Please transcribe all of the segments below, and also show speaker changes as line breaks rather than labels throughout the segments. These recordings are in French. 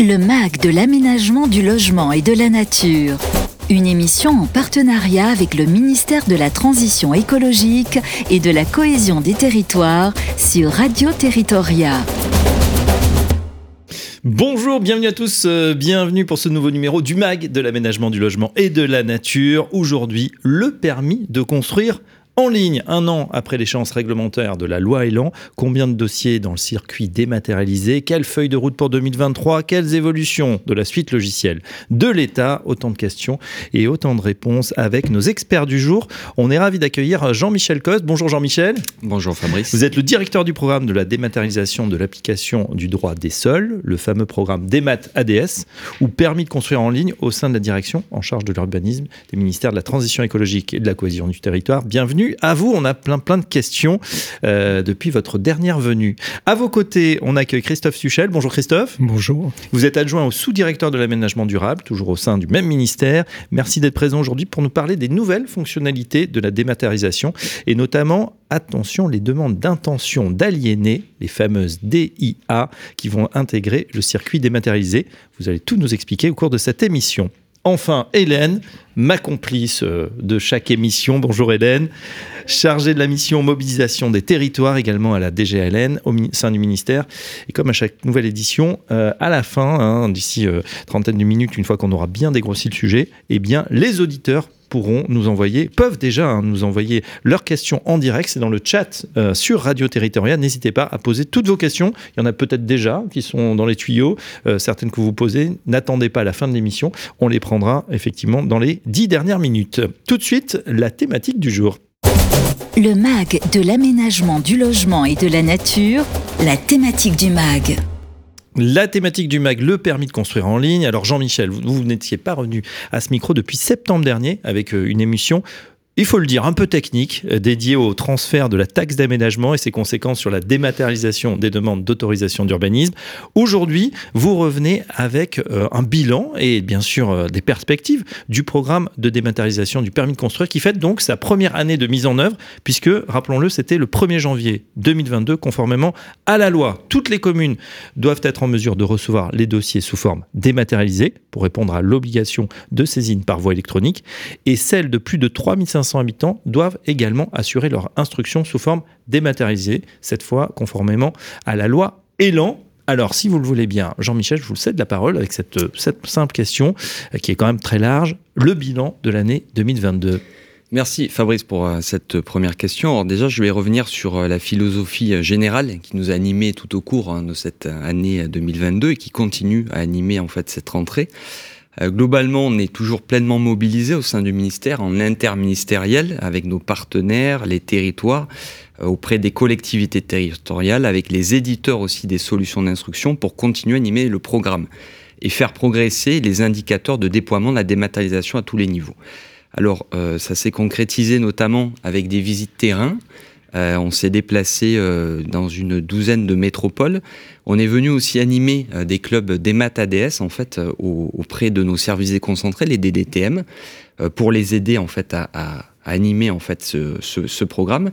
Le MAG de l'aménagement du logement et de la nature. Une émission en partenariat avec le ministère de la Transition écologique et de la cohésion des territoires sur Radio Territoria.
Bonjour, bienvenue à tous, euh, bienvenue pour ce nouveau numéro du MAG de l'aménagement du logement et de la nature. Aujourd'hui, le permis de construire en ligne, un an après l'échéance réglementaire de la loi Elan, combien de dossiers dans le circuit dématérialisé? Quelle feuille de route pour 2023 Quelles évolutions de la suite logicielle de l'État? Autant de questions et autant de réponses avec nos experts du jour. On est ravi d'accueillir Jean-Michel Coste. Bonjour Jean-Michel.
Bonjour Fabrice.
Vous êtes le directeur du programme de la dématérialisation de l'application du droit des sols, le fameux programme DEMAT ADS, ou permis de construire en ligne au sein de la direction en charge de l'urbanisme des ministères de la Transition écologique et de la cohésion du territoire. Bienvenue à vous. On a plein, plein de questions euh, depuis votre dernière venue. À vos côtés, on accueille Christophe Suchel. Bonjour Christophe.
Bonjour.
Vous êtes adjoint au sous-directeur de l'aménagement durable, toujours au sein du même ministère. Merci d'être présent aujourd'hui pour nous parler des nouvelles fonctionnalités de la dématérialisation et notamment, attention, les demandes d'intention d'aliéner, les fameuses DIA, qui vont intégrer le circuit dématérialisé. Vous allez tout nous expliquer au cours de cette émission. Enfin, Hélène, ma complice euh, de chaque émission. Bonjour Hélène, chargée de la mission mobilisation des territoires également à la DGLN au sein du ministère. Et comme à chaque nouvelle édition, euh, à la fin, hein, d'ici euh, trentaine de minutes, une fois qu'on aura bien dégrossi le sujet, eh bien, les auditeurs pourront nous envoyer, peuvent déjà hein, nous envoyer leurs questions en direct. C'est dans le chat euh, sur Radio Territorial. N'hésitez pas à poser toutes vos questions. Il y en a peut-être déjà qui sont dans les tuyaux, euh, certaines que vous posez. N'attendez pas la fin de l'émission. On les prendra effectivement dans les dix dernières minutes. Tout de suite, la thématique du jour.
Le MAG de l'aménagement du logement et de la nature, la thématique du MAG.
La thématique du MAG, le permis de construire en ligne. Alors Jean-Michel, vous, n'étiez pas revenu à ce micro depuis septembre dernier avec euh, une émission il faut le dire, un peu technique, euh, dédié au transfert de la taxe d'aménagement et ses conséquences sur la dématérialisation des demandes d'autorisation d'urbanisme. Aujourd'hui, vous revenez avec euh, un bilan et bien sûr euh, des perspectives du programme de dématérialisation du permis de construire qui fête donc sa première année de mise en œuvre, puisque, rappelons-le, c'était le 1er janvier 2022, conformément à la loi. Toutes les communes doivent être en mesure de recevoir les dossiers sous forme dématérialisée pour répondre à l'obligation de saisine par voie électronique, et celles de plus de 3500 habitants doivent également assurer leur instruction sous forme dématérialisée, cette fois conformément à la loi Elan. Alors, si vous le voulez bien, Jean-Michel, je vous cède la parole avec cette, cette simple question euh, qui est quand même très large. Le bilan de l'année 2022.
Merci Fabrice pour euh, cette première question. Alors déjà, je vais revenir sur euh, la philosophie générale qui nous a animés tout au cours hein, de cette année 2022 et qui continue à animer en fait cette rentrée. Euh, globalement, on est toujours pleinement mobilisé au sein du ministère, en interministériel, avec nos partenaires, les territoires, euh, auprès des collectivités territoriales, avec les éditeurs aussi des solutions d'instruction pour continuer à animer le programme et faire progresser les indicateurs de déploiement de la dématérialisation à tous les niveaux. Alors, euh, ça s'est concrétisé notamment avec des visites terrain, euh, on s'est déplacé euh, dans une douzaine de métropoles. On est venu aussi animer euh, des clubs d'EMAT ADS en fait auprès de nos services déconcentrés, les DDTM, pour les aider en fait à, animer en fait ce, programme.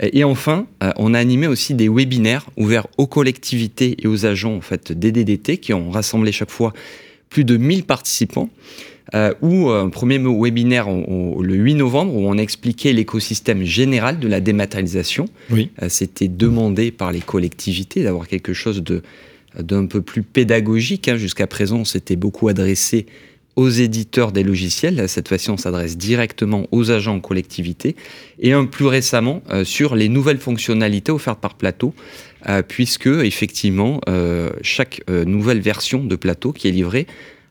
Et enfin, on a animé aussi des webinaires ouverts aux collectivités et aux agents en fait des DDT qui ont rassemblé chaque fois plus de 1000 participants euh, ou euh, un premier webinaire le 8 novembre où on expliquait l'écosystème général de la dématérialisation.
Oui.
Euh, C'était demandé par les collectivités d'avoir quelque chose de d'un peu plus pédagogique. Hein. Jusqu'à présent, on s'était beaucoup adressé aux éditeurs des logiciels. Cette fois-ci, on s'adresse directement aux agents en collectivité. Et un plus récemment, euh, sur les nouvelles fonctionnalités offertes par Plateau, euh, puisque effectivement, euh, chaque nouvelle version de Plateau qui est livrée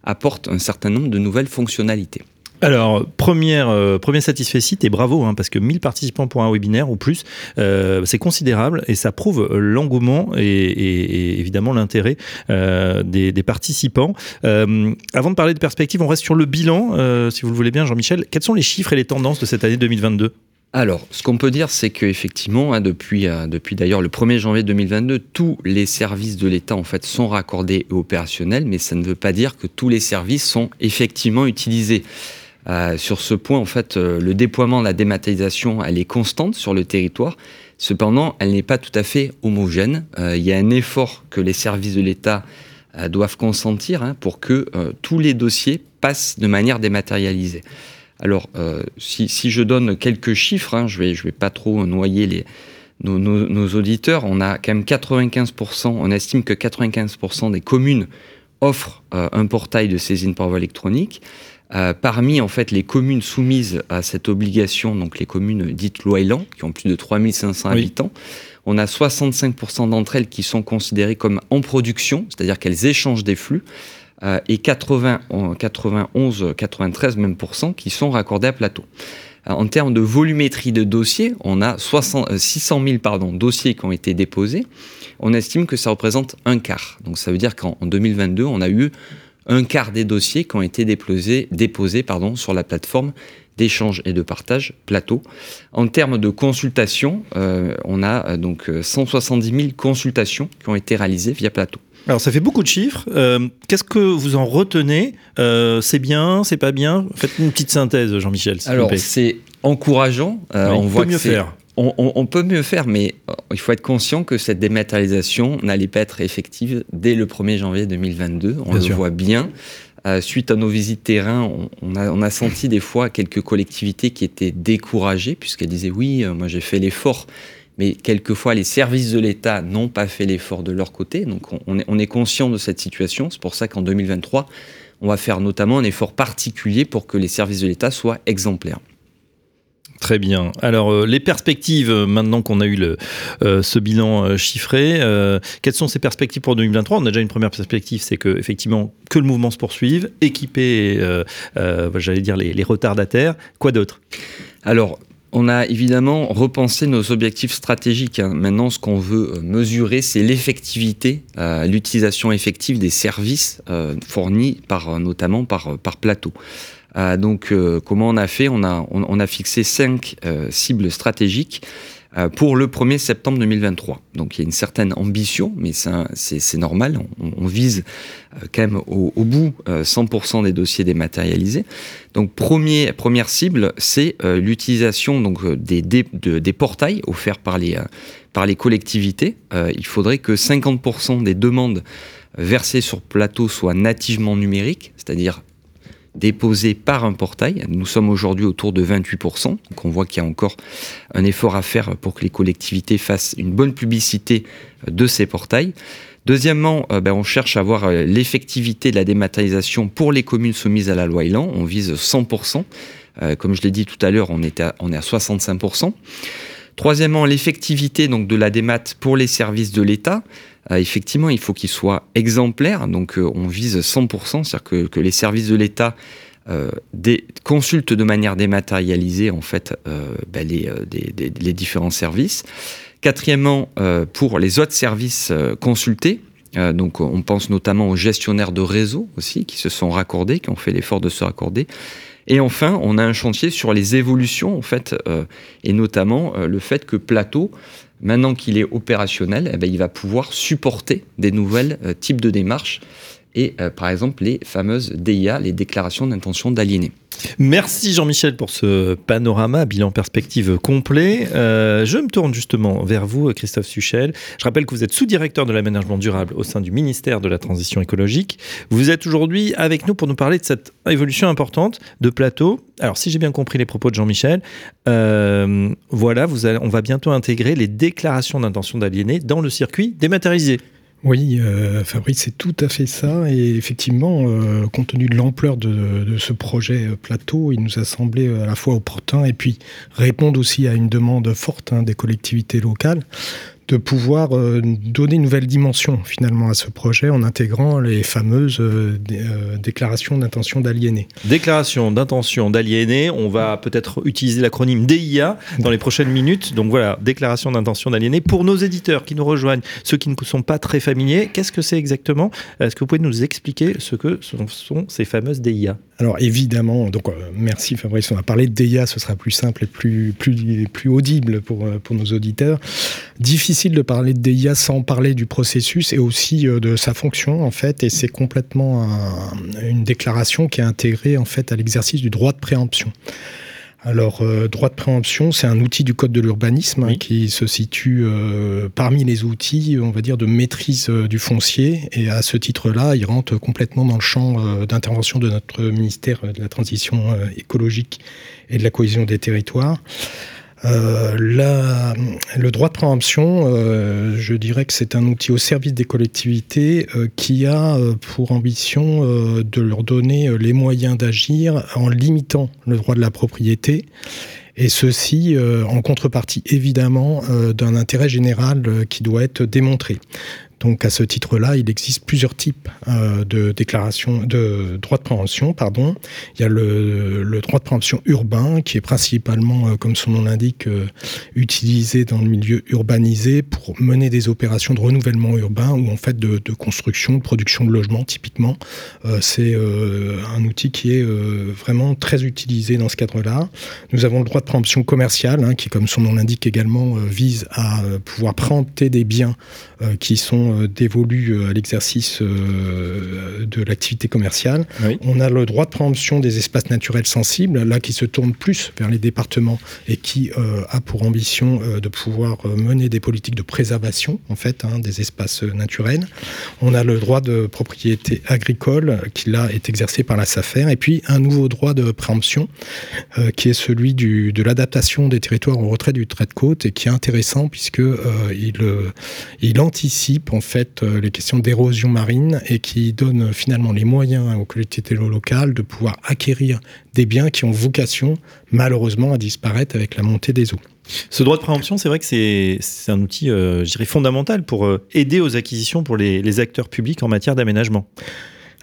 apporte un certain nombre de nouvelles fonctionnalités.
Alors, première, euh, premier satisfait et bravo, hein, parce que 1000 participants pour un webinaire ou plus, euh, c'est considérable et ça prouve l'engouement et, évidemment l'intérêt euh, des, participants. avant de parler de perspective, on reste sur le bilan, si vous le voulez bien, Jean-Michel. Quels sont les chiffres et les tendances de cette année 2022
alors, ce qu'on peut dire, c'est qu'effectivement, hein, depuis, depuis d'ailleurs le 1er janvier 2022, tous les services de l'État en fait sont raccordés et opérationnels, mais ça ne veut pas dire que tous les services sont effectivement utilisés. Euh, sur ce point, en fait, euh, le déploiement de la dématérialisation, elle est constante sur le territoire. Cependant, elle n'est pas tout à fait homogène. Euh, il y a un effort que les services de l'État doivent consentir hein, pour que tous les dossiers passent de manière dématérialisée. Alors, si, je donne quelques chiffres, hein, je ne vais, je vais pas trop noyer les, nos, auditeurs, on a quand même 95%, on estime que 95% des communes offrent euh, un portail de saisine par voie électronique. Euh, parmi en fait les communes soumises à cette obligation, donc les communes dites loi qui ont plus de 3500 habitants, on a 65% d'entre elles qui sont considérées comme en production, c'est-à-dire qu'elles échangent des flux, euh, et 80, 91, 93 même qui sont raccordées à plateau. En termes de volumétrie de dossiers, on a 600 000 euh, dossiers qui ont été déposés. On estime que ça représente un quart. Donc ça veut dire qu'en 2022, on a eu un quart des dossiers qui ont été déposés, sur la plateforme d'échange et de partage plateau. En termes de consultation, euh, on a euh, donc 170 000 consultations qui ont été réalisées via plateau.
Alors ça fait beaucoup de chiffres. Euh, qu'est-ce que vous en retenez? Euh, C'est bien, c'est pas bien? Faites une petite synthèse, Jean-Michel.
Alors c'est encourageant.
Euh, on, voit peut mieux faire.
On, peut mieux faire, mais il faut être conscient que cette dématérialisation n'allait pas être effective dès le 1er janvier 2022. On le voit bien. suite à nos visites terrain, on, a, on, a, senti des fois quelques collectivités qui étaient découragées, puisqu'elles disaient oui, moi j'ai fait l'effort, mais quelquefois les services de l'État n'ont pas fait l'effort de leur côté. Donc on est, on est conscient de cette situation. C'est pour ça qu'en 2023, on va faire notamment un effort particulier pour que les services de l'État soient exemplaires.
Très bien. Alors, euh, les perspectives, euh, maintenant qu'on a eu le, euh, ce bilan chiffré, quelles sont ces perspectives pour 2023 On a déjà une première perspective, c'est que effectivement que le mouvement se poursuive, équiper, j'allais dire, les, les retardataires. Quoi d'autre?
Alors, on a évidemment repensé nos objectifs stratégiques. Hein. Maintenant, ce qu'on veut euh, mesurer, c'est l'effectivité, euh, l'utilisation effective des services euh, fournis par, notamment par, plateau. donc, comment on a fait? On a, fixé cinq cibles stratégiques pour le 1er septembre 2023. Donc il y a une certaine ambition, mais c'est normal. On, vise euh, quand même au, bout 100% euh, des dossiers dématérialisés. Donc premier, première cible, c'est l'utilisation donc des, des, portails offerts par les, par les collectivités. il faudrait que 50% des demandes versées sur plateau soient nativement numériques, c'est-à-dire déposés par un portail. Nous sommes aujourd'hui autour de 28%. Donc on voit qu'il y a encore un effort à faire pour que les collectivités fassent une bonne publicité de ces portails. Deuxièmement, euh, ben, on cherche à voir euh, l'effectivité de la dématérialisation pour les communes soumises à la loi Elan. On vise 100%. Euh, comme je l'ai dit tout à l'heure, on, est à, on est à 65%. Troisièmement, l'effectivité de la démat pour les services de l'État. Effectivement, il faut qu'il soit exemplaire. Donc, on vise 100%, c'est-à-dire que, les services de l'État consultent de manière dématérialisée en fait ben, les, différents services. Quatrièmement, euh, pour les autres services euh, consultés, euh, donc on pense notamment aux gestionnaires de réseau aussi qui se sont raccordés, qui ont fait l'effort de se raccorder. Et enfin, on a un chantier sur les évolutions en fait, et notamment le fait que Plateau, maintenant qu'il est opérationnel, eh ben, il va pouvoir supporter des nouvelles types de démarches et par exemple les fameuses DIA, les déclarations d'intention d'aliéner.
Merci Jean-Michel pour ce panorama, bilan perspective complet. Euh, je me tourne justement vers vous, Christophe Suchel. Je rappelle que vous êtes sous-directeur de l'aménagement durable au sein du ministère de la Transition écologique. Vous êtes aujourd'hui avec nous pour nous parler de cette évolution importante de plateau. Alors, si j'ai bien compris les propos de Jean-Michel, euh, voilà, on va bientôt intégrer les déclarations d'intention d'aliéner dans le circuit dématérialisé.
Oui, euh, Fabrice, c'est tout à fait ça. Et effectivement, euh, compte tenu de l'ampleur de, ce projet euh, plateau, il nous a semblé à la fois opportun et puis répondre aussi à une demande forte hein, des collectivités locales de pouvoir euh, donner une nouvelle dimension finalement à ce projet en intégrant les fameuses euh, euh, déclarations d'intention d'aliéner.
Déclaration d'intention d'aliéner, on va peut-être utiliser l'acronyme DIA dans les prochaines minutes. Donc voilà, déclaration d'intention d'aliéner. Pour nos éditeurs qui nous rejoignent, ceux qui ne sont pas très familiers, qu'est-ce que c'est exactement? Est-ce que vous pouvez nous expliquer ce que sont ces fameuses DIA
alors évidemment, donc merci Fabrice, on va parler de DIA, ce sera plus simple et plus, plus, plus audible pour, pour nos auditeurs. Difficile de parler de DIA sans parler du processus et aussi euh, de sa fonction en fait. Et c'est complètement une déclaration qui est intégrée en fait à l'exercice du droit de préemption. Alors, euh, droit de préemption, c'est un outil du Code de l'urbanisme hein, qui se situe euh, parmi les outils, on va dire, de maîtrise euh, du foncier. Et à ce titre-là, il rentre complètement dans le champ d'intervention de notre ministère de la Transition écologique et de la cohésion des territoires. Euh, le droit de préemption, euh, je dirais que c'est un outil au service des collectivités euh, qui a pour ambition de leur donner les moyens d'agir en limitant le droit de la propriété. Et ceci en contrepartie évidemment d'un intérêt général qui doit être démontré. Donc à ce titre-là, il existe plusieurs types euh, de déclarations de droits de préemption. Il y a le, droit de préemption urbain qui est principalement, euh, comme son nom l'indique, euh, utilisé dans le milieu urbanisé pour mener des opérations de renouvellement urbain ou en fait de, construction, de production de logements typiquement. C'est un outil qui est vraiment très utilisé dans ce cadre-là. Nous avons le droit de préemption commercial hein, qui, comme son nom l'indique également, vise à pouvoir préempter des biens qui sont euh, dévolus euh, à l'exercice euh, de l'activité commerciale. On a le droit de préemption des espaces naturels sensibles, là qui se tourne plus vers les départements et qui a pour ambition de pouvoir mener des politiques de préservation en fait hein, des espaces naturels. On a le droit de propriété agricole qui là est exercé par la SAFER et puis un nouveau droit de préemption qui est celui du, de l'adaptation des territoires au retrait du trait de côte et qui est intéressant puisque il, il anticipe en fait euh, les questions d'érosion marine et qui donne euh, finalement les moyens aux collectivités locales de pouvoir acquérir des biens qui ont vocation malheureusement à disparaître avec la montée des eaux.
Ce droit de préemption, c'est vrai que c'est un outil, euh, fondamental pour aider aux acquisitions pour les acteurs publics en matière d'aménagement.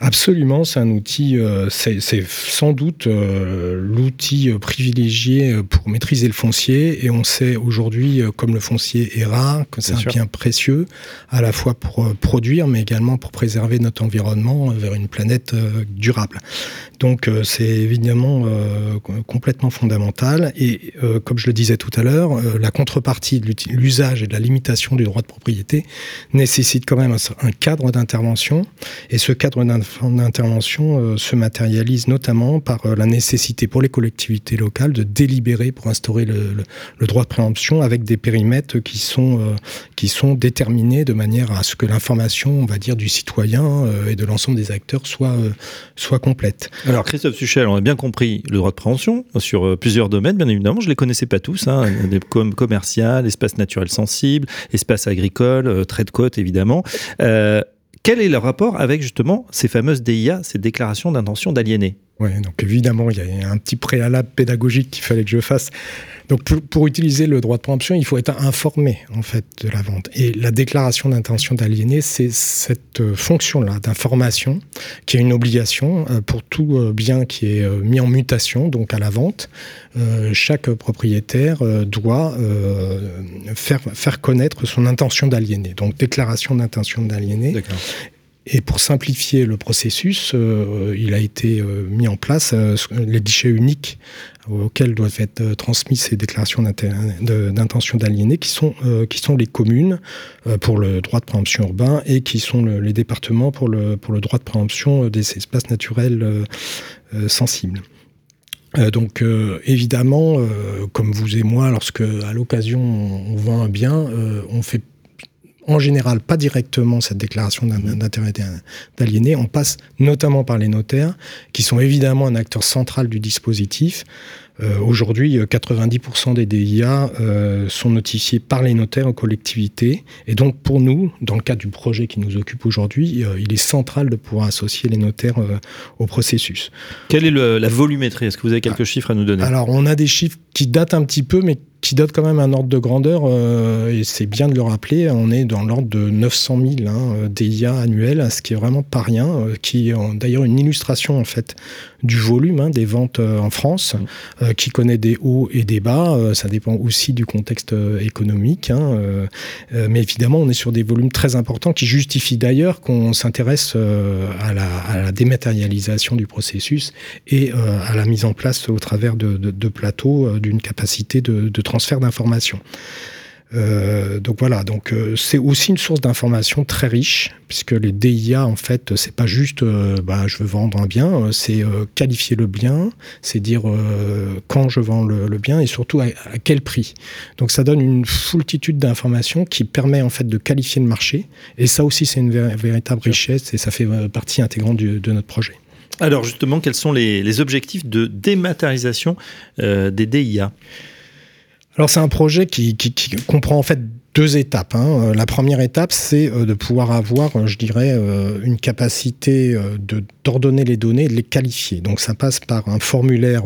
Absolument, c'est un outil, euh, c'est sans doute euh, l'outil euh, privilégié pour maîtriser le foncier. Et on sait aujourd'hui, comme le foncier est rare, que c'est un bien précieux, à la fois pour produire, mais également pour préserver notre environnement vers une planète durable. Donc c'est évidemment complètement fondamental. Et comme je le disais tout à l'heure, la contrepartie de l'usage et de la limitation du droit de propriété nécessite quand même un, un cadre d'intervention. Et ce cadre d'intervention d'intervention euh, se matérialise notamment par euh, la nécessité pour les collectivités locales de délibérer pour instaurer le, droit de préemption avec des périmètres qui sont, euh, qui sont déterminés de manière à ce que l'information, on va dire, du citoyen et de l'ensemble des acteurs soit, soit complète.
Alors Christophe Suchel, on a bien compris le droit de préemption sur plusieurs domaines, bien évidemment, je ne les connaissais pas tous, hein, des com commercial, espace naturel sensible, espace agricole, trait de côte évidemment. Quel est le rapport avec justement ces fameuses DIA, ces déclarations d'intention d'aliéner?
Oui, donc évidemment, il y a un petit préalable pédagogique qu'il fallait que je fasse. Donc pour, utiliser le droit de préemption, il faut être informé en fait de la vente. Et la déclaration d'intention d'aliéner, c'est cette euh, fonction-là d'information qui est une obligation euh, pour tout euh, bien qui est mis en mutation, donc à la vente. chaque propriétaire doit faire, faire connaître son intention d'aliéner. Donc déclaration d'intention d'aliéner. Et pour simplifier le processus, euh, il a été euh, mis en place euh, les guichets uniques auxquels doivent être transmises ces déclarations d'intention d'aliéner, qui sont les communes pour le droit de préemption urbain et qui sont les départements pour le pour le droit de préemption des espaces naturels sensibles. donc évidemment, comme vous et moi, lorsque à l'occasion on vend un bien, on fait en général pas directement cette déclaration d'intérêt d'aliéné. On passe notamment par les notaires, qui sont évidemment un acteur central du dispositif. Euh, Aujourd'hui, 90% euh, des DIA euh, sont notifiés par les notaires aux collectivités. Et donc, pour nous, dans le cadre du projet qui nous occupe aujourd'hui, euh, il est central de pouvoir associer les notaires au processus.
Quelle est le, la volumétrie? Est-ce que vous avez quelques ah, chiffres à nous donner?
Alors, on a des chiffres qui datent un petit peu, mais qui donne quand même un ordre de grandeur, euh, et c'est bien de le rappeler, on est dans l'ordre de 900 000 hein, DIA annuels, ce qui est vraiment pas rien, euh, qui est d'ailleurs une illustration en fait du volume hein, des ventes euh, en France, mmh. qui connaît des hauts et des bas, ça dépend aussi du contexte économique, hein, mais évidemment on est sur des volumes très importants qui justifient d'ailleurs qu'on s'intéresse à la, à, la, dématérialisation du processus et à la mise en place au travers de, de, de plateaux d'une capacité de, de transfert d'informations. Euh, donc voilà, donc euh, c'est aussi une source d'information très riche, puisque les DIA, en fait, c'est pas juste euh, bah, je veux vendre un bien, c'est qualifier le bien, c'est dire quand je vends le, bien et surtout à, quel prix. Donc ça donne une foultitude d'informations qui permet en fait de qualifier le marché, et ça aussi c'est une véritable richesse et ça fait partie intégrante de notre projet.
Alors justement, quels sont les, objectifs de dématérialisation des DIA
alors c'est un projet qui, qui, comprend en fait deux étapes. Hein. Euh, la première étape, c'est euh, de pouvoir avoir, euh, je dirais, une capacité de d'ordonner les données et de les qualifier. Donc ça passe par un formulaire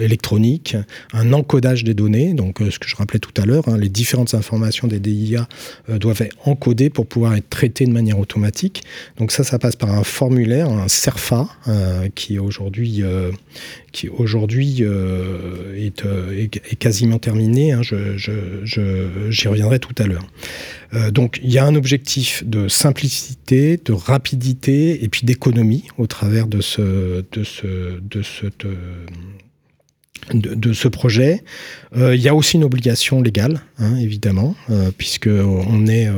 électronique, un encodage des données, donc ce que je rappelais tout à l'heure, hein, les différentes informations des DIA doivent être encodées pour pouvoir être traitées de manière automatique. Donc ça, ça passe par un formulaire, un CERFA, qui aujourd'hui qui aujourd'hui est, est, quasiment terminé. Hein. Je, j'y reviendrai tout à l'heure. Euh, donc il y a un objectif de simplicité, de rapidité et puis d'économie au travers de ce, projet. Euh, il y a aussi une obligation légale, hein, évidemment, euh, puisque on est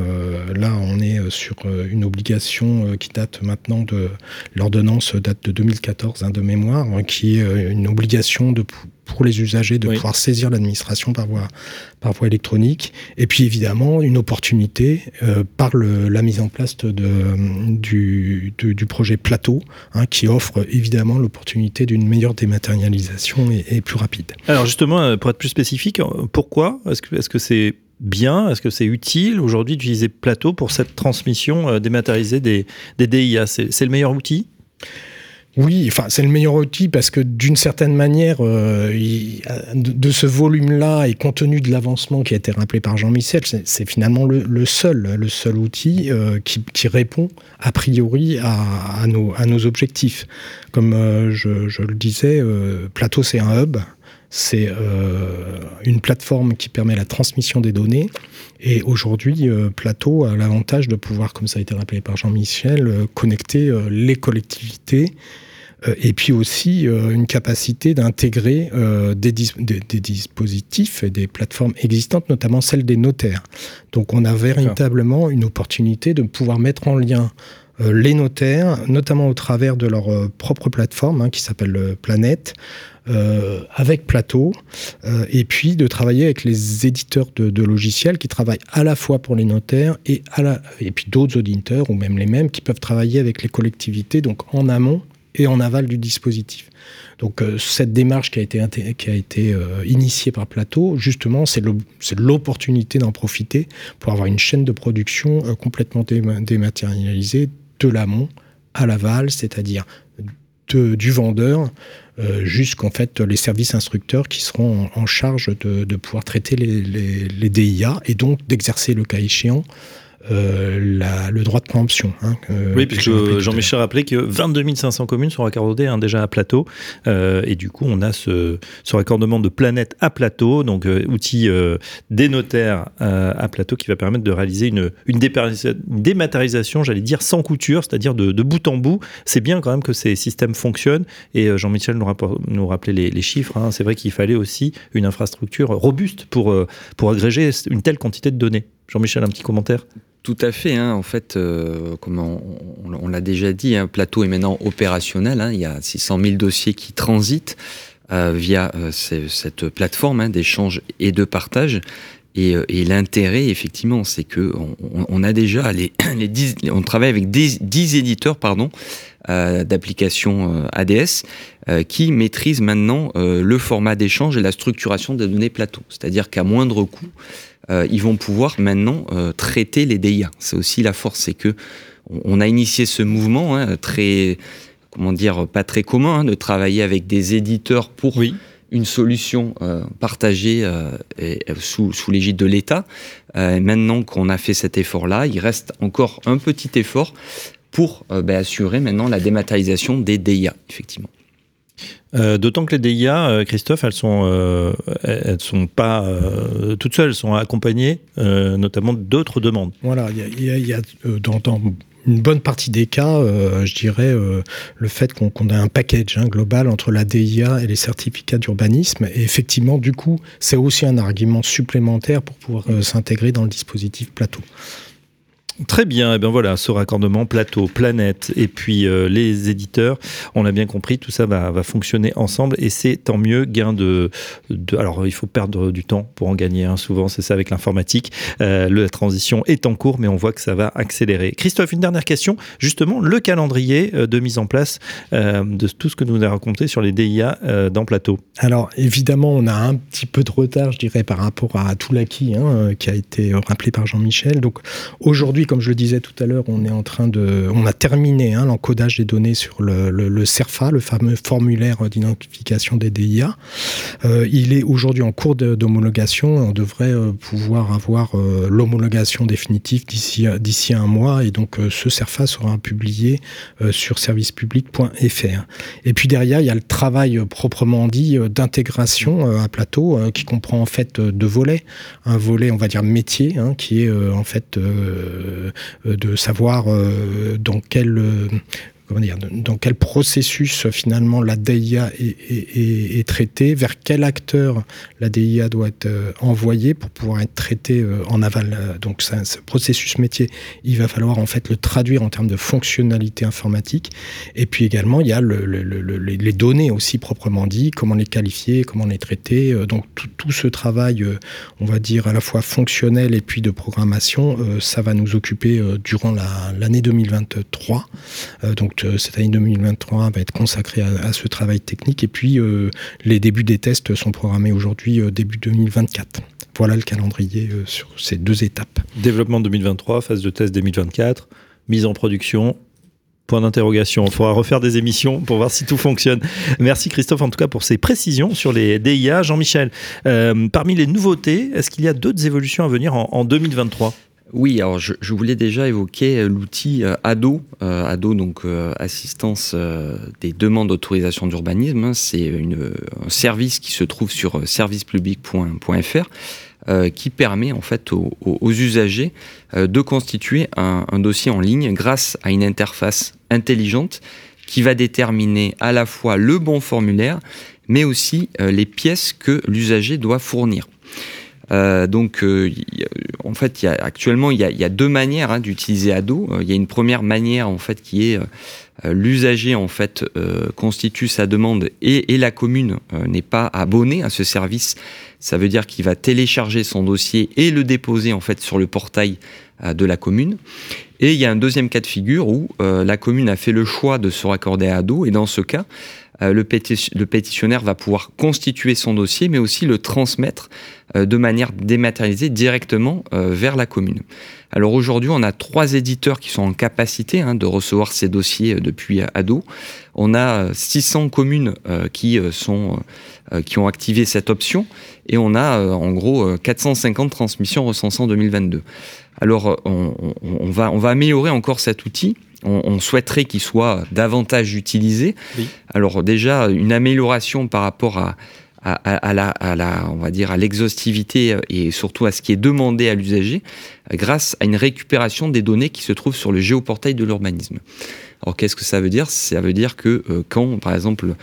là, on est sur une obligation qui date maintenant de l'ordonnance date de 2014 hein, de mémoire, qui est une obligation de pour les usagers de pouvoir saisir l'administration par voie, par voie électronique. Et puis évidemment, une opportunité euh, par le, la mise en place de, du, du, projet Plateau, hein, qui offre évidemment l'opportunité d'une meilleure dématérialisation et, plus rapide.
Alors justement, euh, pour être plus spécifique, pourquoi Est-ce que est-ce que c'est bien Est-ce que c'est utile aujourd'hui d'utiliser Plateau pour cette transmission euh, dématérialisée des, des DIA C'est le meilleur outil?
Oui, enfin c'est le meilleur outil parce que d'une certaine manière, euh, de, ce volume-là et compte tenu de l'avancement qui a été rappelé par Jean-Michel, c'est finalement le, seul, le seul outil euh, qui, répond a priori à, nos, objectifs. Comme euh, je, le disais, Plateau c'est un hub, c'est une plateforme qui permet la transmission des données. Et aujourd'hui, Plateau a l'avantage de pouvoir, comme ça a été rappelé par Jean-Michel, connecter les collectivités euh, et puis aussi euh, une capacité d'intégrer euh, des, dispositifs et des plateformes existantes, notamment celles des notaires. Donc on a véritablement une opportunité de pouvoir mettre en lien les notaires, notamment au travers de leur propre plateforme hein, qui s'appelle Planète, avec Plateau, et puis de travailler avec les éditeurs de, logiciels qui travaillent à la fois pour les notaires et, à la, et puis d'autres auditeurs, ou même les mêmes, qui peuvent travailler avec les collectivités, donc en amont et en aval du dispositif. Donc euh, cette démarche qui a été, qui a été euh, initiée par Plateau, justement, c'est l'opportunité d'en profiter pour avoir une chaîne de production euh, complètement dématérialisée de l'amont à l'aval, c'est-à-dire du vendeur jusqu'en fait les services instructeurs qui seront en, charge de, pouvoir traiter les, les, DIA et donc d'exercer le cas échéant euh, le droit de préemption.
Hein, oui, puisque Jean-Michel rappelait que 22 500 communes sont raccordées hein, déjà à plateau. Euh, et du coup, on a ce, ce, raccordement de planète à plateau, donc euh, outil des notaires à plateau qui va permettre de réaliser une, une dématérialisation, j'allais dire, sans couture, c'est-à-dire de, bout en bout. C'est bien quand même que ces systèmes fonctionnent. Et Jean-Michel nous, nous, rappelait les, les chiffres. Hein. C'est vrai qu'il fallait aussi une infrastructure robuste pour, pour agréger une telle quantité de données. Jean-Michel, un petit commentaire?
Tout à fait. Hein. En fait, euh, comme on, l'a déjà dit, hein, plateau est maintenant opérationnel. Hein. Il y a 600 000 dossiers qui transitent euh, via euh, cette plateforme d'échange et de partage. Et, l'intérêt, effectivement, c'est que on, a déjà on travaille avec 10, éditeurs, pardon, d'applications ADS qui maîtrisent maintenant le format d'échange et la structuration des données plateau. C'est-à-dire qu'à moindre coût, euh, ils vont pouvoir maintenant euh, traiter les DIA. C'est aussi la force, c'est que on a initié ce mouvement hein, très, comment dire, pas très commun, hein, de travailler avec des éditeurs pour une solution euh, partagée et, sous, sous l'égide de l'État. maintenant qu'on a fait cet effort-là, il reste encore un petit effort pour ben, assurer maintenant la dématérialisation des DIA, effectivement.
Euh, d'autant que les DIA, euh, Christophe, elles sont, euh, elles sont pas toutes seules, elles sont accompagnées notamment d'autres demandes.
Voilà, il y a, dans, une bonne partie des cas, je dirais, le fait qu'on ait un package hein, global entre la DIA et les certificats d'urbanisme. Et effectivement, du coup, c'est aussi un argument supplémentaire pour pouvoir s'intégrer dans le dispositif plateau.
Très bien, et eh bien voilà, ce raccordement plateau, planète et puis euh, les éditeurs, on a bien compris, tout ça va, fonctionner ensemble et c'est tant mieux, gain de, Alors il faut perdre du temps pour en gagner, hein, souvent c'est ça avec l'informatique. Euh, la transition est en cours mais on voit que ça va accélérer. Christophe, une dernière question, justement le calendrier euh, de mise en place de tout ce que nous avons raconté sur les DIA dans plateau.
Alors évidemment on a un petit peu de retard je dirais par rapport à tout l'acquis hein, qui a été rappelé par Jean-Michel. Donc aujourd'hui comme je le disais tout à l'heure, on est en train de, on a terminé hein, l'encodage des données sur le, le, CERFA, le fameux formulaire d'identification des DIA. Euh, il est aujourd'hui en cours d'homologation. On devrait euh, pouvoir avoir euh, l'homologation définitive d'ici un mois, et donc ce CERFA sera publié sur servicepublic.fr. Et puis derrière, il y a le travail proprement dit d'intégration à plateau, qui comprend en fait deux volets. Un volet, on va dire métier, hein, qui est en fait de savoir euh, dans quel dans quel processus finalement la DIA est, traitée, vers quel acteur la DIA doit être euh, envoyée pour pouvoir être traitée euh, en aval. Donc ce processus métier, il va falloir en fait le traduire en termes de fonctionnalité informatique. Et puis également, il y a les données aussi proprement dit, comment les qualifier, comment les traiter. Euh, donc tout, ce travail, on va dire à la fois fonctionnel et puis de programmation, ça va nous occuper durant l'année 2023. Donc euh, cette année 2023 va être consacrée à, ce travail technique. Et puis, euh, les débuts des tests sont programmés aujourd'hui, euh, début 2024. Voilà le calendrier sur ces deux étapes.
Développement 2023, phase de test 2024, mise en production, Point d'interrogation. Il faudra refaire des émissions pour voir si tout fonctionne. Merci Christophe en tout cas pour ces précisions sur les DIA. Jean-Michel, parmi les nouveautés, est-ce qu'il y a d'autres évolutions à venir en 2023
oui, alors je, voulais déjà évoquer euh, l'outil euh, ADO, euh, ADO donc assistance des demandes d'autorisation d'urbanisme. Hein. C'est un service qui se trouve sur servicepublic.fr qui permet en fait aux, usagers de constituer un, dossier en ligne grâce à une interface intelligente qui va déterminer à la fois le bon formulaire, mais aussi les pièces que l'usager doit fournir. Euh, donc, euh, en fait, y a, actuellement, il y a, deux manières hein, d'utiliser Ado. Euh, il y a une première manière, en fait, qui est l'usager, en fait, constitue sa demande et, et la commune n'est pas abonné à ce service. Ça veut dire qu'il va télécharger son dossier et le déposer, en fait, sur le portail de la commune. Et il y a un deuxième cas de figure où la commune a fait le choix de se raccorder à Ado. Et dans ce cas, le, le pétitionnaire va pouvoir constituer son dossier, mais aussi le transmettre euh, de manière dématérialisée directement euh, vers la commune. Alors aujourd'hui, on a trois éditeurs qui sont en capacité hein, de recevoir ces dossiers euh, depuis ADO. On a 600 communes qui, sont, qui ont activé cette option et on a en gros 450 transmissions recensées en 2022. Alors on, va, on va améliorer encore cet outil. On, souhaiterait qu'il soit davantage utilisé. Alors déjà, une amélioration par rapport à, à, la, à, la, on va dire, à l'exhaustivité et surtout à ce qui est demandé à l'usager grâce à une récupération des données qui se trouvent sur le géoportail de l'urbanisme. Alors qu'est-ce que ça veut dire? Ça veut dire que euh, quand, par exemple,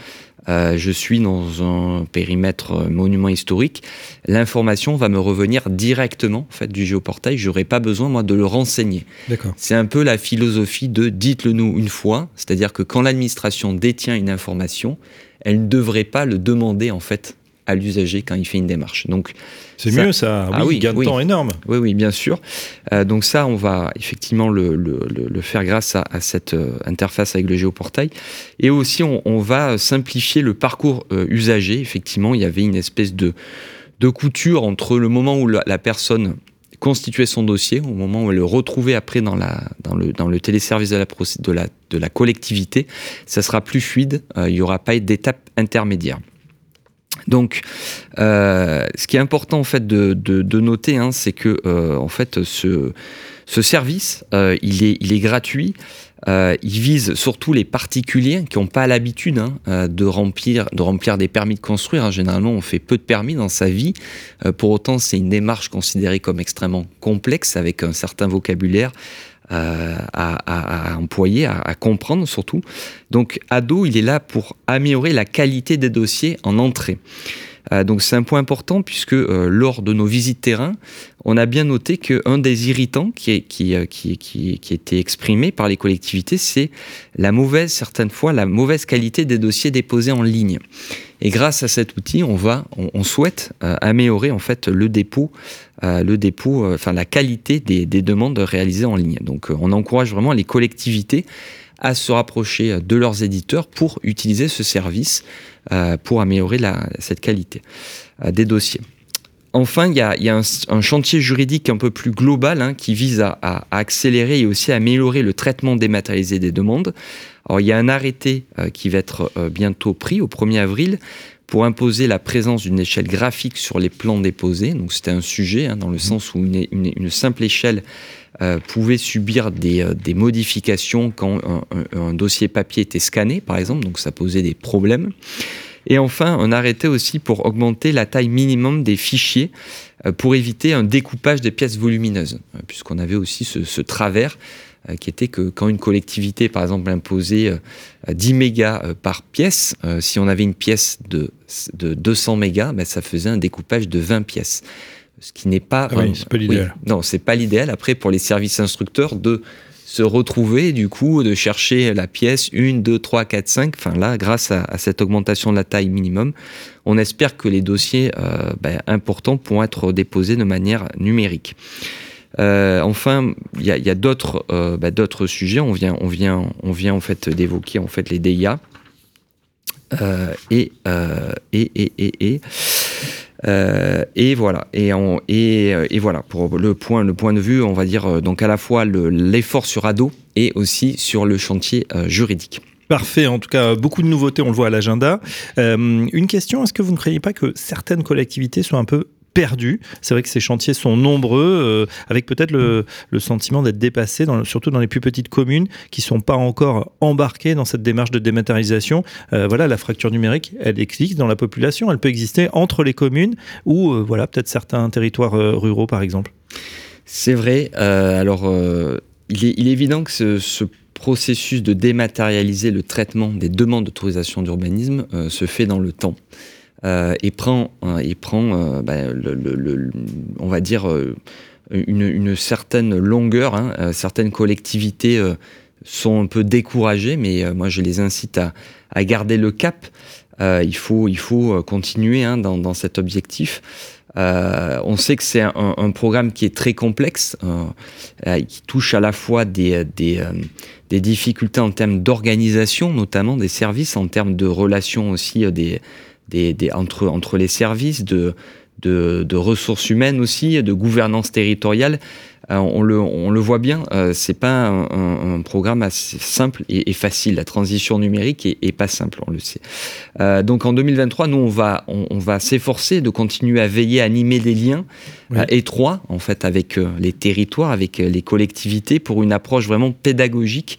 euh, je suis dans un périmètre euh, monument historique, l'information va me revenir directement en fait, du géoportail. Je n'aurai pas besoin, moi, de le renseigner. C'est un peu la philosophie de dites-le nous une fois, c'est-à-dire que quand l'administration détient une information, elle ne devrait pas le demander en fait à l'usager quand il fait une démarche. Donc
c'est mieux ça, ah oui, gain de temps énorme.
Oui, oui, bien sûr. Euh, donc ça, on va effectivement le, le, le faire grâce à, à, cette euh, interface avec le géoportail. Et aussi, on, on va simplifier le parcours euh, usager. Effectivement, il y avait une espèce de, de couture entre le moment où la, la personne constituer son dossier au moment où elle le retrouvait après dans, la, dans, le, dans le téléservice de la, de, la, de la collectivité, ça sera plus fluide, euh, il n'y aura pas d'étape intermédiaire. Donc, euh, ce qui est important en fait de, de, de noter, hein, c'est que euh, en fait ce, ce service, euh, il, est, il est gratuit. Euh, il vise surtout les particuliers qui n'ont pas l'habitude hein, euh, de, remplir, de remplir des permis de construire. Hein. Généralement, on fait peu de permis dans sa vie. Euh, pour autant, c'est une démarche considérée comme extrêmement complexe avec un certain vocabulaire à, employer, à, comprendre surtout. Donc ADO, il est là pour améliorer la qualité des dossiers en entrée. Euh, donc c'est un point important puisque euh, lors de nos visites terrain, on a bien noté qu'un des irritants qui, qui, euh, qui, qui, qui était exprimé par les collectivités, c'est la mauvaise, certaines fois, la mauvaise qualité des dossiers déposés en ligne. Et grâce à cet outil, on va, on, souhaite améliorer en fait le dépôt, le dépôt, enfin la qualité des, des, demandes réalisées en ligne. Donc, on encourage vraiment les collectivités à se rapprocher de leurs éditeurs pour utiliser ce service euh, pour améliorer cette qualité euh, des dossiers. Enfin, il y a, un, chantier juridique un peu plus global hein, qui vise à, accélérer et aussi à améliorer le traitement dématérialisé des demandes. Alors, il y a un arrêté euh, qui va être bientôt pris au 1er avril pour imposer la présence d'une échelle graphique sur les plans déposés. Donc, c'était un sujet hein, dans le mmh. sens où une, simple échelle pouvait subir des, modifications quand un, dossier papier était scanné, par exemple. Donc, ça posait des problèmes. Et enfin, on arrêtait aussi pour augmenter la taille minimum des fichiers euh, pour éviter un découpage des pièces volumineuses, euh, puisqu'on avait aussi ce, travers euh, qui était que quand une collectivité, par exemple, imposait 10 mégas par pièce, si on avait une pièce de, de 200 mégas, ben, ça faisait un découpage de 20 pièces. Ce qui n'est pas...
Ah oui, c'est pas l'idéal.
non, c'est pas l'idéal. Après, pour les services instructeurs, de se retrouver, du coup, de chercher la pièce 1, 2, 3, 4, 5. Enfin là, grâce à, cette augmentation de la taille minimum, on espère que les dossiers euh, ben, importants pourront être déposés de manière numérique. Euh, enfin, il y a, d'autres euh, ben, sujets. On vient, on vient, on vient en fait d'évoquer en fait les DIA. et, et, et, et, et euh, et voilà. Et, et, et, voilà pour le point, le point de vue, on va dire euh, donc à la fois l'effort sur ado et aussi sur le chantier euh, juridique.
Parfait, en tout cas, beaucoup de nouveautés, on le voit à l'agenda. une question, est-ce que vous ne croyez pas que certaines collectivités sont un peu perdu. C'est vrai que ces chantiers sont nombreux, euh, avec peut-être le, sentiment d'être dépassés, surtout dans les plus petites communes qui sont pas encore embarquées dans cette démarche de dématérialisation. Euh, voilà, la fracture numérique, elle existe dans la population, elle peut exister entre les communes ou euh, voilà peut-être certains territoires ruraux par exemple.
C'est vrai. alors, il est, évident que ce processus de dématérialiser le traitement des demandes d'autorisation d'urbanisme se fait dans le temps. Euh, et prend, et prend euh, bah, on va dire, euh, une, certaine longueur. Hein. certaines collectivités sont un peu découragées, mais moi je les incite à, à garder le cap. il, faut, il faut continuer hein, dans, dans, cet objectif. On sait que c'est un, programme qui est très complexe, qui touche à la fois des, des, des difficultés en termes d'organisation, notamment des services, en termes de relations aussi des, entre, entre les services, de, de, ressources humaines aussi, de gouvernance territoriale. Euh, on, le, on, le, voit bien, euh, c'est pas un, programme assez simple et, facile. La transition numérique est, pas simple, on le sait. Euh, donc en 2023, nous on va, on, va s'efforcer de continuer à veiller à animer des liens étroits en fait avec les territoires, avec les collectivités pour une approche vraiment pédagogique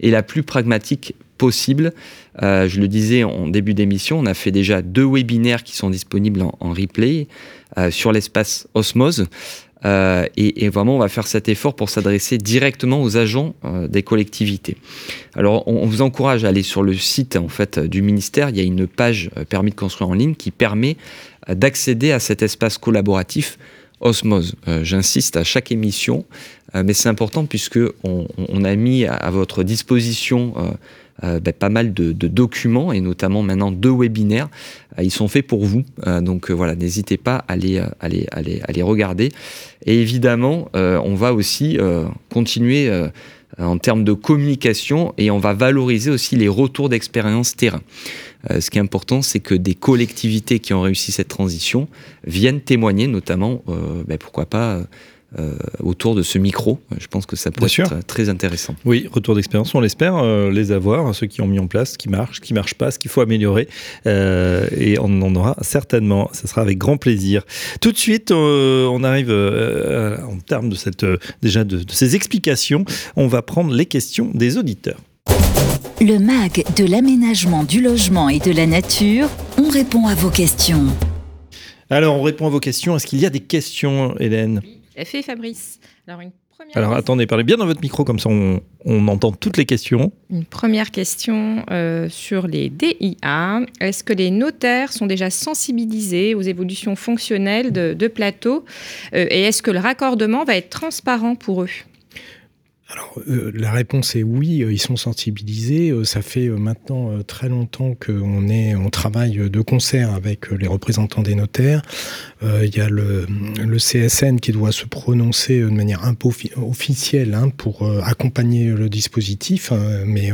et la plus pragmatique possible. Euh, je le disais en début d'émission, on a fait déjà deux webinaires qui sont disponibles en, replay euh, sur l'espace Osmose. Euh, et, vraiment, on va faire cet effort pour s'adresser directement aux agents des collectivités. Alors, on, vous encourage à aller sur le site en fait du ministère. Il y a une page permis de construire en ligne qui permet d'accéder à cet espace collaboratif Osmose. J'insiste à chaque émission, mais c'est important puisque on, a mis à, votre disposition euh, ben, pas mal de, documents et notamment maintenant deux webinaires. Euh, ils sont faits pour vous, euh, donc voilà, n'hésitez pas à les, à, les, à, les, regarder. Et évidemment, on va aussi continuer en termes de communication et on va valoriser aussi les retours d'expérience terrain. ce qui est important, c'est que des collectivités qui ont réussi cette transition viennent témoigner, notamment, ben, pourquoi pas, euh, autour de ce micro. Je pense que ça peut être très intéressant.
Oui, retour d'expérience, on l'espère, euh, les avoir, ceux qui ont mis en place, ce qui marche, ce qui marche pas, ce qu'il faut améliorer. Euh, et on en aura certainement, ce sera avec grand plaisir. Tout de suite, on arrive en termes de cette, déjà de, de ces explications, on va prendre les questions des auditeurs.
Le MAG de l'aménagement du logement et de la nature, on répond à vos questions.
Alors, on répond à vos questions. Est-ce qu'il y a des questions, Hélène?
Fait, Fabrice. Alors, une
Alors attendez, parlez bien dans votre micro, comme ça on, entend toutes les questions.
Une première question euh, sur les DIA. Est-ce que les notaires sont déjà sensibilisés aux évolutions fonctionnelles de, plateau euh, et est-ce que le raccordement va être transparent pour eux?
Alors, euh, la réponse est oui, euh, ils sont sensibilisés. Euh, ça fait maintenant très longtemps qu'on on travaille de concert avec les représentants des notaires. Il y a le, CSN qui doit se prononcer de manière un peu officielle hein, pour accompagner le dispositif, hein, mais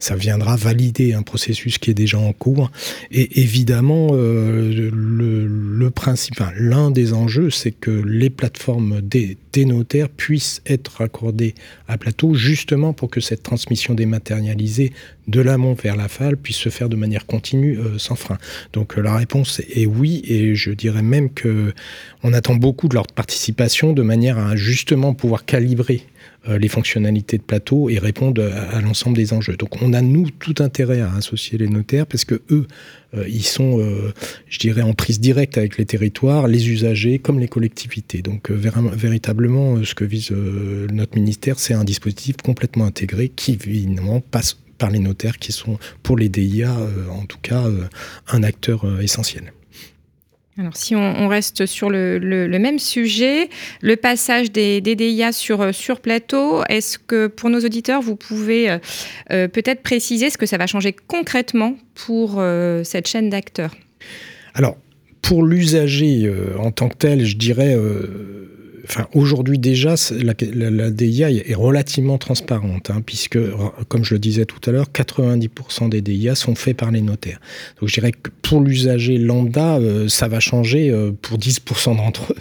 ça viendra valider un processus qui est déjà en cours. Et évidemment, le, principe, l'un des enjeux, c'est que les plateformes des, des notaires puissent être accordées à plateau, justement pour que cette transmission dématérialisée de l'amont vers l'aval puisse se faire de manière continue, euh, sans frein. Donc euh, la réponse est oui, et je dirais même que on attend beaucoup de leur participation de manière à justement pouvoir calibrer les fonctionnalités de plateau et répondre à, l'ensemble des enjeux. Donc on a nous tout intérêt à associer les notaires parce que eux, ils sont, je dirais, en prise directe avec les territoires, les usagers comme les collectivités. Donc véritablement, ce que vise notre ministère, c'est un dispositif complètement intégré qui évidemment passe par les notaires qui sont pour les DIA euh, en tout cas euh, un acteur euh, essentiel.
Alors, si on, reste sur le, même sujet, le passage des, DIA sur, sur plateau, est-ce que pour nos auditeurs, vous pouvez peut-être préciser ce que ça va changer concrètement pour cette chaîne d'acteurs?
Alors, pour l'usager en tant que tel, je dirais aujourd'hui déjà, la, DIA est relativement transparente, hein, puisque, comme je le disais tout à l'heure, 90% des DIA sont faits par les notaires. Donc je dirais que pour l'usager lambda, euh, ça va changer euh, pour 10% d'entre eux,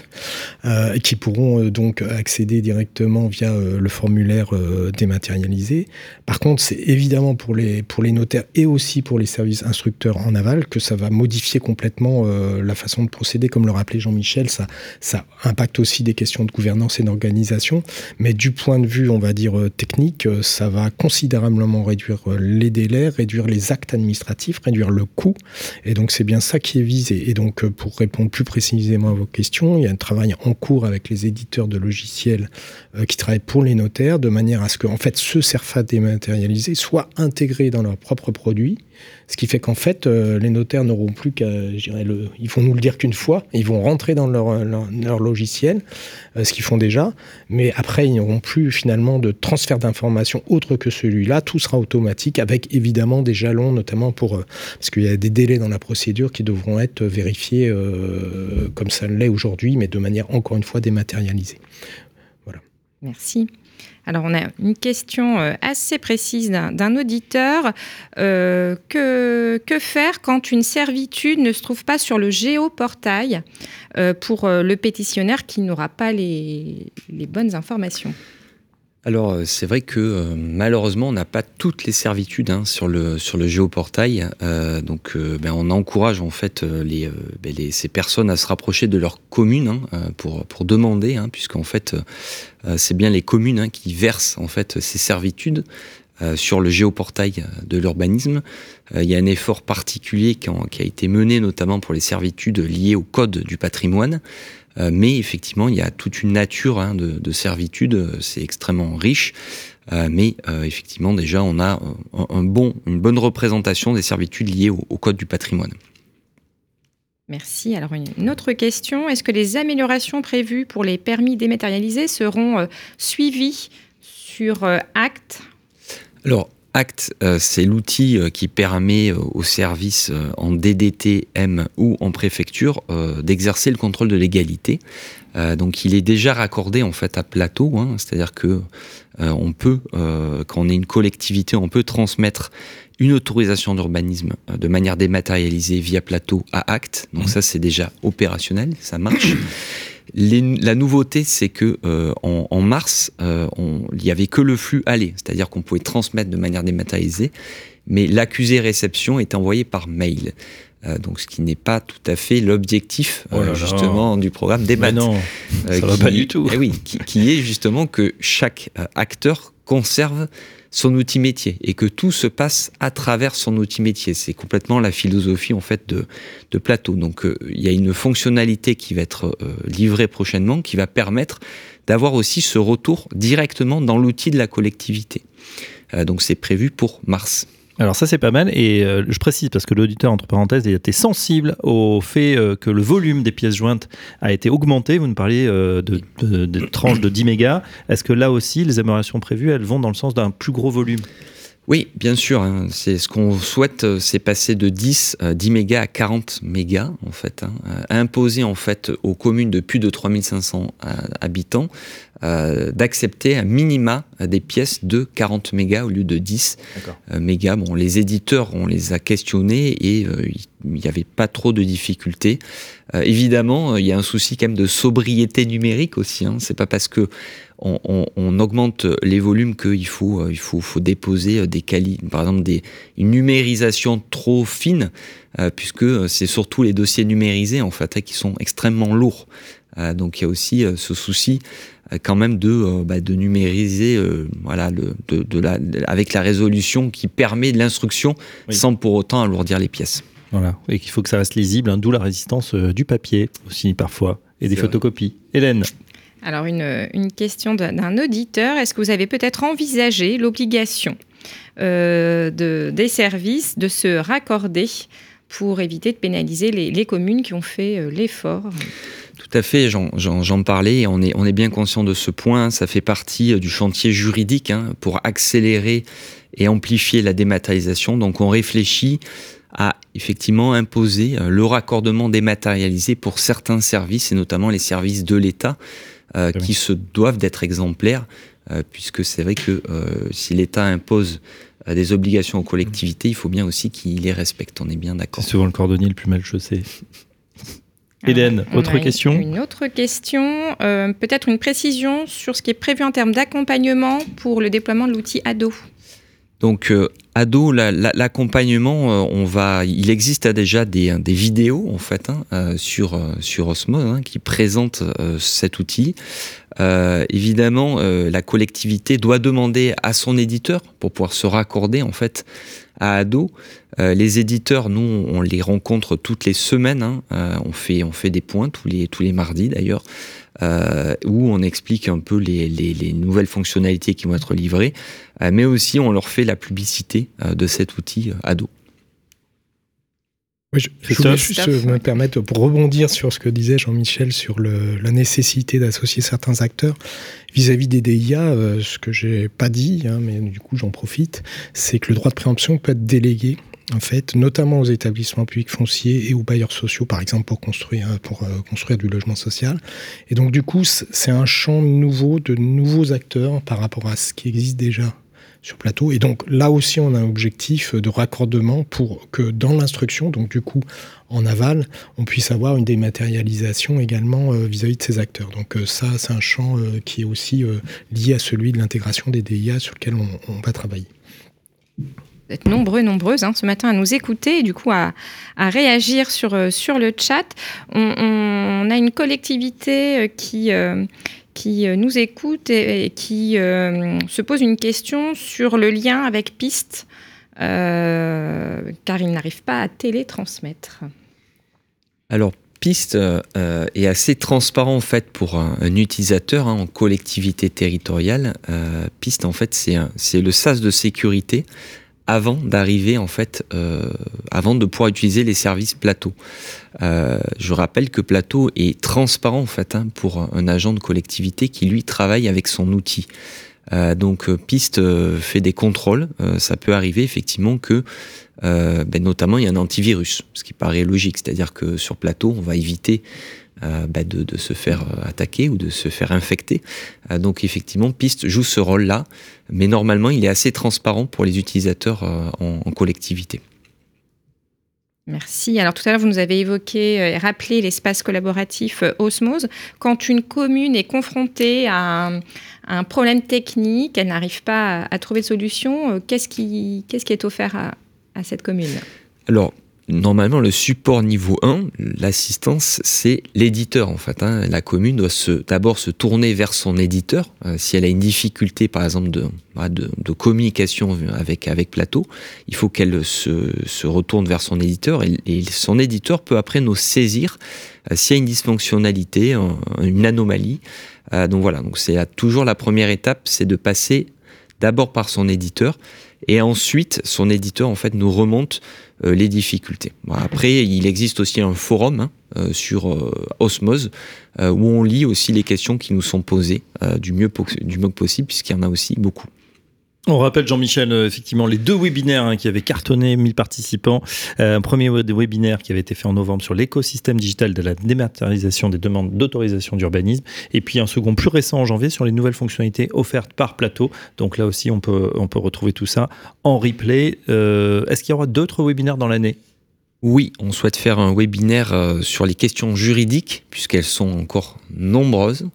euh, qui pourront donc accéder directement via le formulaire dématérialisé. Par contre, c'est évidemment pour les, notaires et aussi pour les services instructeurs en aval que ça va modifier complètement la façon de procéder. Comme le rappelait Jean-Michel, ça impacte aussi des questions de gouvernance et d'organisation. Mais du point de vue, on va dire, euh, technique, euh, ça va considérablement réduire euh, les délais, réduire les actes administratifs, réduire le coût. Et donc, c'est bien ça qui est visé. Et donc, pour répondre plus précisément à vos questions, il y a un travail en cours avec les éditeurs de logiciels qui travaillent pour les notaires, de manière à ce que, en fait, ce CERFA dématérialisé soit intégré dans leurs propres produits ce qui fait qu'en fait, euh, les notaires n'auront plus qu'à, ils vont nous le dire qu'une fois, ils vont rentrer dans leur, leur, logiciel, euh, ce qu'ils font déjà, mais après, ils n'auront plus finalement de transfert d'informations autre que celui-là. Tout sera automatique avec évidemment des jalons, notamment pour, euh, parce qu'il y a des délais dans la procédure qui devront être vérifiés comme ça l'est aujourd'hui, mais de manière encore une fois dématérialisée. Voilà.
Merci. Alors, on a une question euh, assez précise d'un auditeur. Euh, que, faire quand une servitude ne se trouve pas sur le géoportail euh, pour le pétitionnaire qui n'aura pas les bonnes informations?
Alors euh, c'est vrai que euh, malheureusement on n'a pas toutes les servitudes hein, sur le géoportail, euh, donc ben, on encourage en fait ben, ces personnes à se rapprocher de leur commune hein, pour demander, hein, puisqu'en fait c'est bien les communes qui versent en fait ces servitudes sur le géoportail de l'urbanisme. il y a un effort particulier qui, a été mené notamment pour les servitudes liées au code du patrimoine. Euh, mais effectivement, il y a toute une nature hein, de, servitude, c'est extrêmement riche. Euh, mais euh, effectivement, déjà, on a un bon, une bonne représentation des servitudes liées au, Code du patrimoine.
Merci. Alors une autre question, est-ce que les améliorations prévues pour les permis dématérialisés seront suivies sur acte?
Alors Act, euh, c'est l'outil euh, qui permet euh, aux services en DDTM ou en préfecture d'exercer le contrôle de légalité. donc il est déjà raccordé en fait à plateau, hein. c'est-à-dire que on peut, quand on est une collectivité, on peut transmettre une autorisation d'urbanisme de manière dématérialisée via plateau à acte. Donc mmh. ça c'est déjà opérationnel, ça marche la nouveauté, c'est que euh, en, mars, euh, il n'y avait que le flux aller, c'est-à-dire qu'on pouvait transmettre de manière dématérialisée, mais l'accusé réception est envoyé par mail. Euh, donc, ce qui n'est pas tout à fait l'objectif oh justement du programme débat.
non, ça va pas du tout.
Eh oui, qui, est justement que chaque acteur conserve son outil métier et que tout se passe à travers son outil métier. C'est complètement la philosophie en fait de, de Plateau. Donc euh, il y a une fonctionnalité qui va être euh, livrée prochainement qui va permettre d'avoir aussi ce retour directement dans l'outil de la collectivité. Euh, donc c'est prévu pour mars.
Alors ça c'est pas mal et euh, je précise parce que l'auditeur entre parenthèses il était sensible au fait euh, que le volume des pièces jointes a été augmenté. Vous nous parliez de, de, tranches de 10 mégas. Est-ce que là aussi les améliorations prévues elles vont dans le sens d'un plus gros volume?
Oui, bien sûr. Hein. C'est ce qu'on souhaite, c'est passer de 10, 10 mégas à 40 mégas en fait, hein. imposer en fait aux communes de plus de 3500 habitants euh, d'accepter un minima des pièces de 40 mégas au lieu de 10 euh, mégas. Bon, les éditeurs, on les a questionnés et euh, il n'y avait pas trop de difficultés. évidemment, il y a un souci quand même de sobriété numérique aussi. Hein. C'est pas parce que on, on, augmente les volumes qu'il faut, il faut, faut déposer des quali par exemple des, une numérisation trop fine, puisque c'est surtout les dossiers numérisés en fait hein, qui sont extrêmement lourds. donc il y a aussi ce souci euh, quand même de, euh, bah, de numériser euh, voilà, le, de, de la, avec la résolution qui permet de l'instruction sans pour autant alourdir les pièces.
Voilà, et qu'il faut que ça reste lisible, hein, d'où la résistance du papier aussi parfois, et des photocopies. Hélène
Alors une, question d'un auditeur, est-ce que vous avez peut-être envisagé l'obligation de, des services de se raccorder pour éviter de pénaliser les, communes qui ont fait l'effort?
Tout à fait, j'en parlais, on est, on est bien conscient de ce point, ça fait partie euh, du chantier juridique hein, pour accélérer et amplifier la dématérialisation. Donc on réfléchit à effectivement imposer euh, le raccordement dématérialisé pour certains services, et notamment les services de l'État, euh, qui se doivent d'être exemplaires, puisque c'est vrai que si l'État impose des obligations aux collectivités, il faut bien aussi qu'il les respecte, on est bien d'accord.
C'est souvent le cordonnier le plus mal chaussé. Hélène, autre question?
Une autre question, euh, peut-être une précision sur ce qui est prévu en termes d'accompagnement pour le déploiement de l'outil ADO.
Donc euh, ado, l'accompagnement, euh, on va, il existe déjà des, des vidéos en fait hein, sur sur Osmose hein, qui présentent cet outil. évidemment, la collectivité doit demander à son éditeur pour pouvoir se raccorder en fait à Ado. Euh, les éditeurs, nous, on les rencontre toutes les semaines. Hein. Euh, on, fait, on fait des points tous les, tous les mardis d'ailleurs, euh, où on explique un peu les, les, nouvelles fonctionnalités qui vont être livrées, mais aussi on leur fait la publicité de cet outil Ado.
je, voulais juste me permettre, pour rebondir sur ce que disait Jean-Michel sur le, la nécessité d'associer certains acteurs, vis-à-vis des DIA, ce que j'ai pas dit, hein, mais du coup j'en profite, c'est que le droit de préemption peut être délégué en fait, notamment aux établissements publics fonciers et aux bailleurs sociaux, par exemple, pour construire, euh, construire du logement social. Et donc, du coup, c'est un champ nouveau de nouveaux acteurs par rapport à ce qui existe déjà sur plateau. Et donc, là aussi, on a un objectif de raccordement pour que dans l'instruction, donc du coup, en aval, on puisse avoir une dématérialisation également euh, vis-à-vis de ces acteurs. Donc euh, ça, c'est un champ qui est aussi lié à celui de l'intégration des DIA sur lequel on va travailler
êtes nombreux, nombreuses hein, ce matin à nous écouter et du coup à, réagir sur, euh, sur le chat. On, a une collectivité euh, qui, euh, qui nous écoute et, qui se pose une question sur le lien avec Piste, car il n'arrive pas à télétransmettre.
Alors, Piste est assez transparent en fait pour un, utilisateur hein, en collectivité territoriale. Piste en fait c'est le sas de sécurité avant d'arriver en fait, euh, avant de pouvoir utiliser les services plateau. Euh, je rappelle que plateau est transparent en fait hein, pour un agent de collectivité qui lui travaille avec son outil. Euh, donc piste fait des contrôles. ça peut arriver effectivement que, ben, notamment, il y a un antivirus, ce qui paraît logique, c'est-à-dire que sur plateau, on va éviter euh, bah, de, de, se faire euh, attaquer ou de se faire infecter. Euh, donc effectivement, Piste joue ce rôle-là, mais normalement, il est assez transparent pour les utilisateurs en, collectivité.
Merci. Alors tout à l'heure, vous nous avez évoqué et rappelé l'espace collaboratif Osmose. Quand une commune est confrontée à un, problème technique, elle n'arrive pas à, trouver de solution, qu'est-ce qui, qu'est-ce qui est offert à, à cette commune?
Alors, normalement, le support niveau 1, l'assistance, c'est l'éditeur en fait. Hein. La commune doit d'abord se tourner vers son éditeur. Euh, si elle a une difficulté, par exemple, de, bah, communication avec, Plateau, il faut qu'elle se, se, retourne vers son éditeur et, son éditeur peut après nous saisir euh, s'il y a une dysfonctionnalité, une anomalie. Euh, donc voilà, donc c'est toujours la première étape, c'est de passer d'abord par son éditeur et ensuite son éditeur en fait nous remonte euh, les difficultés. après, il existe aussi un forum hein, euh, sur euh, Osmose où on lit aussi les questions qui nous sont posées du mieux du mieux possible puisqu'il y en a aussi beaucoup.
On rappelle, Jean-Michel, euh, effectivement, les deux webinaires hein, qui avaient cartonné 1000 participants. Euh, un premier webinaire qui avait été fait en novembre sur l'écosystème digital de la dématérialisation des demandes d'autorisation d'urbanisme. Et puis un second plus récent en janvier sur les nouvelles fonctionnalités offertes par plateau. Donc là aussi, on peut, retrouver tout ça en replay. Euh, est-ce qu'il y aura d'autres webinaires dans l'année?
Oui, on souhaite faire un webinaire sur les questions juridiques, puisqu'elles sont encore nombreuses.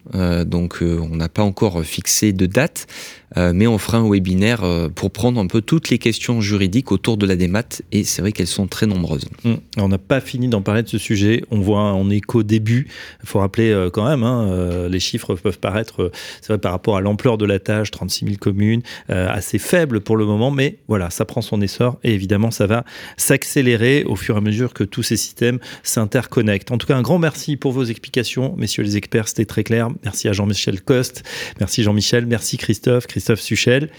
donc, on n'a pas encore fixé de date. Euh, mais on fera un webinaire euh, pour prendre un peu toutes les questions juridiques autour de la démat et c'est vrai qu'elles sont très nombreuses.
Mmh. On n'a pas fini d'en parler de ce sujet, on voit on est qu'au début, il faut rappeler euh, quand même, hein, les chiffres peuvent paraître, c'est vrai par rapport à l'ampleur de la tâche, 36 000 communes, assez faible pour le moment, mais voilà, ça prend son essor et évidemment ça va s'accélérer au fur et à mesure que tous ces systèmes s'interconnectent. En tout cas, un grand merci pour vos explications, messieurs les experts, c'était très clair. Merci à Jean-Michel Coste, merci Jean-Michel, merci Christophe. Christophe Suchel,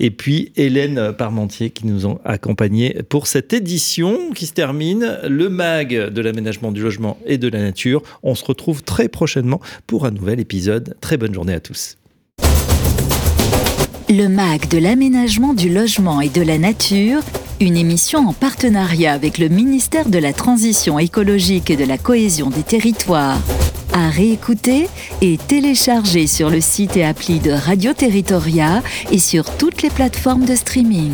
et puis Hélène Parmentier qui nous ont accompagnés pour cette édition qui se termine, le MAG de l'aménagement du logement et de la nature. On se retrouve très prochainement pour un nouvel épisode. Très bonne journée à tous.
Le MAG de l'aménagement du logement et de la nature, une émission en partenariat avec le ministère de la Transition écologique et de la cohésion des territoires à réécouter et télécharger sur le site et appli de Radio Territoria et sur toutes les plateformes de streaming.